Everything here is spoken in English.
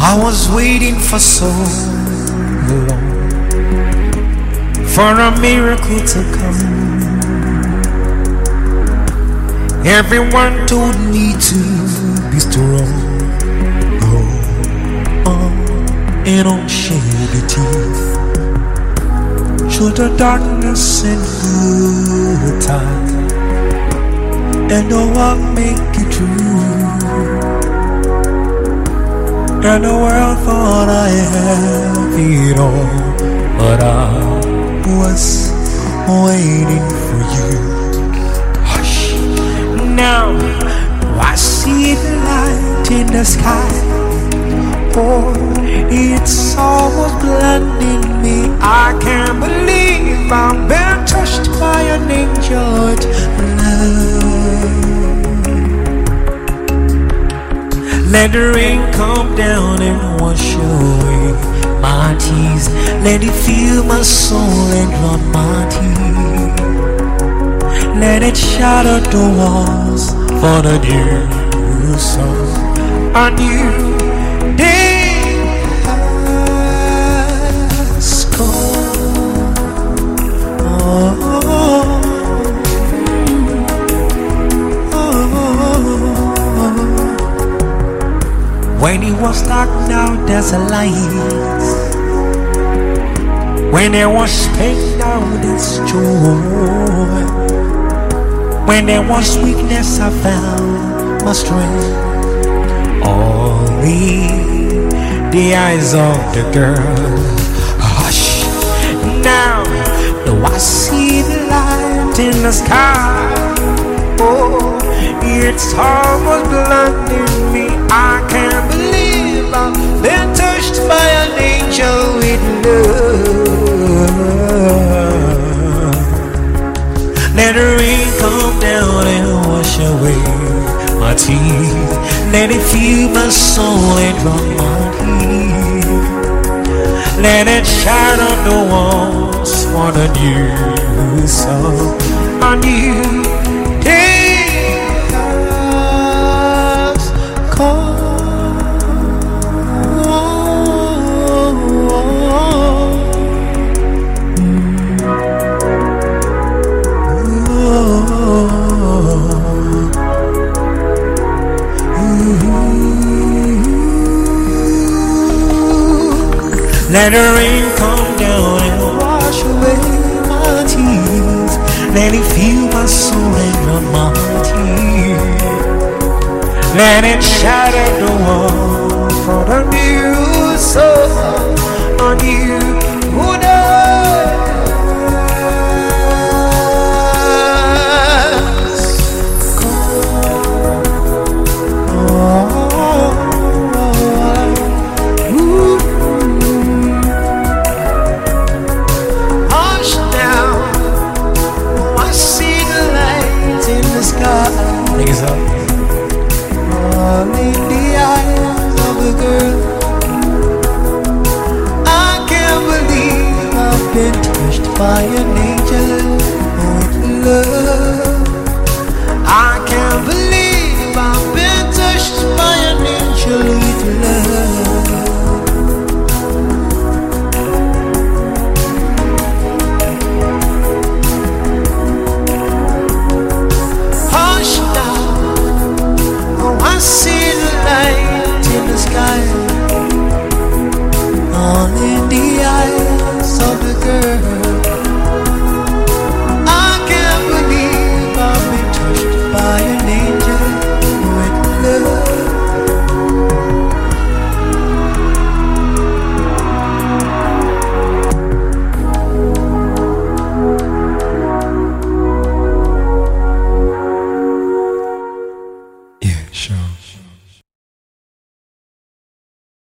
I was waiting for so long for a miracle to come. Everyone told me to be strong. Go on and don't shed your teeth. Through the darkness and good time, and know I'll make it through. And the world thought I had it all, but I was waiting the sky. Oh, it's almost blinding me. I can't believe I've been touched by an angel's love. Let the rain come down and wash away my tears. Let it fill my soul and drown my tears. Let it shatter the walls for the new song. A new day has come. Oh, oh, oh. When it was dark, now there's a light. When there was pain, now there's joy. When there was weakness, I found my strength. Only the eyes of the girl. Hush. Now, though I see the light in the sky. Oh, it's almost blinding me. I can't believe I've been touched by an angel with love. Let the rain come down and wash away my tears. Let it fill my soul and drown my tears. Let it shine on the walls for the new song. A new Let the rain come down and wash away my tears. Let it fill my soul and drown my tears. Let it shatter the wall for the new soul, a new I can't believe I've been of the girl.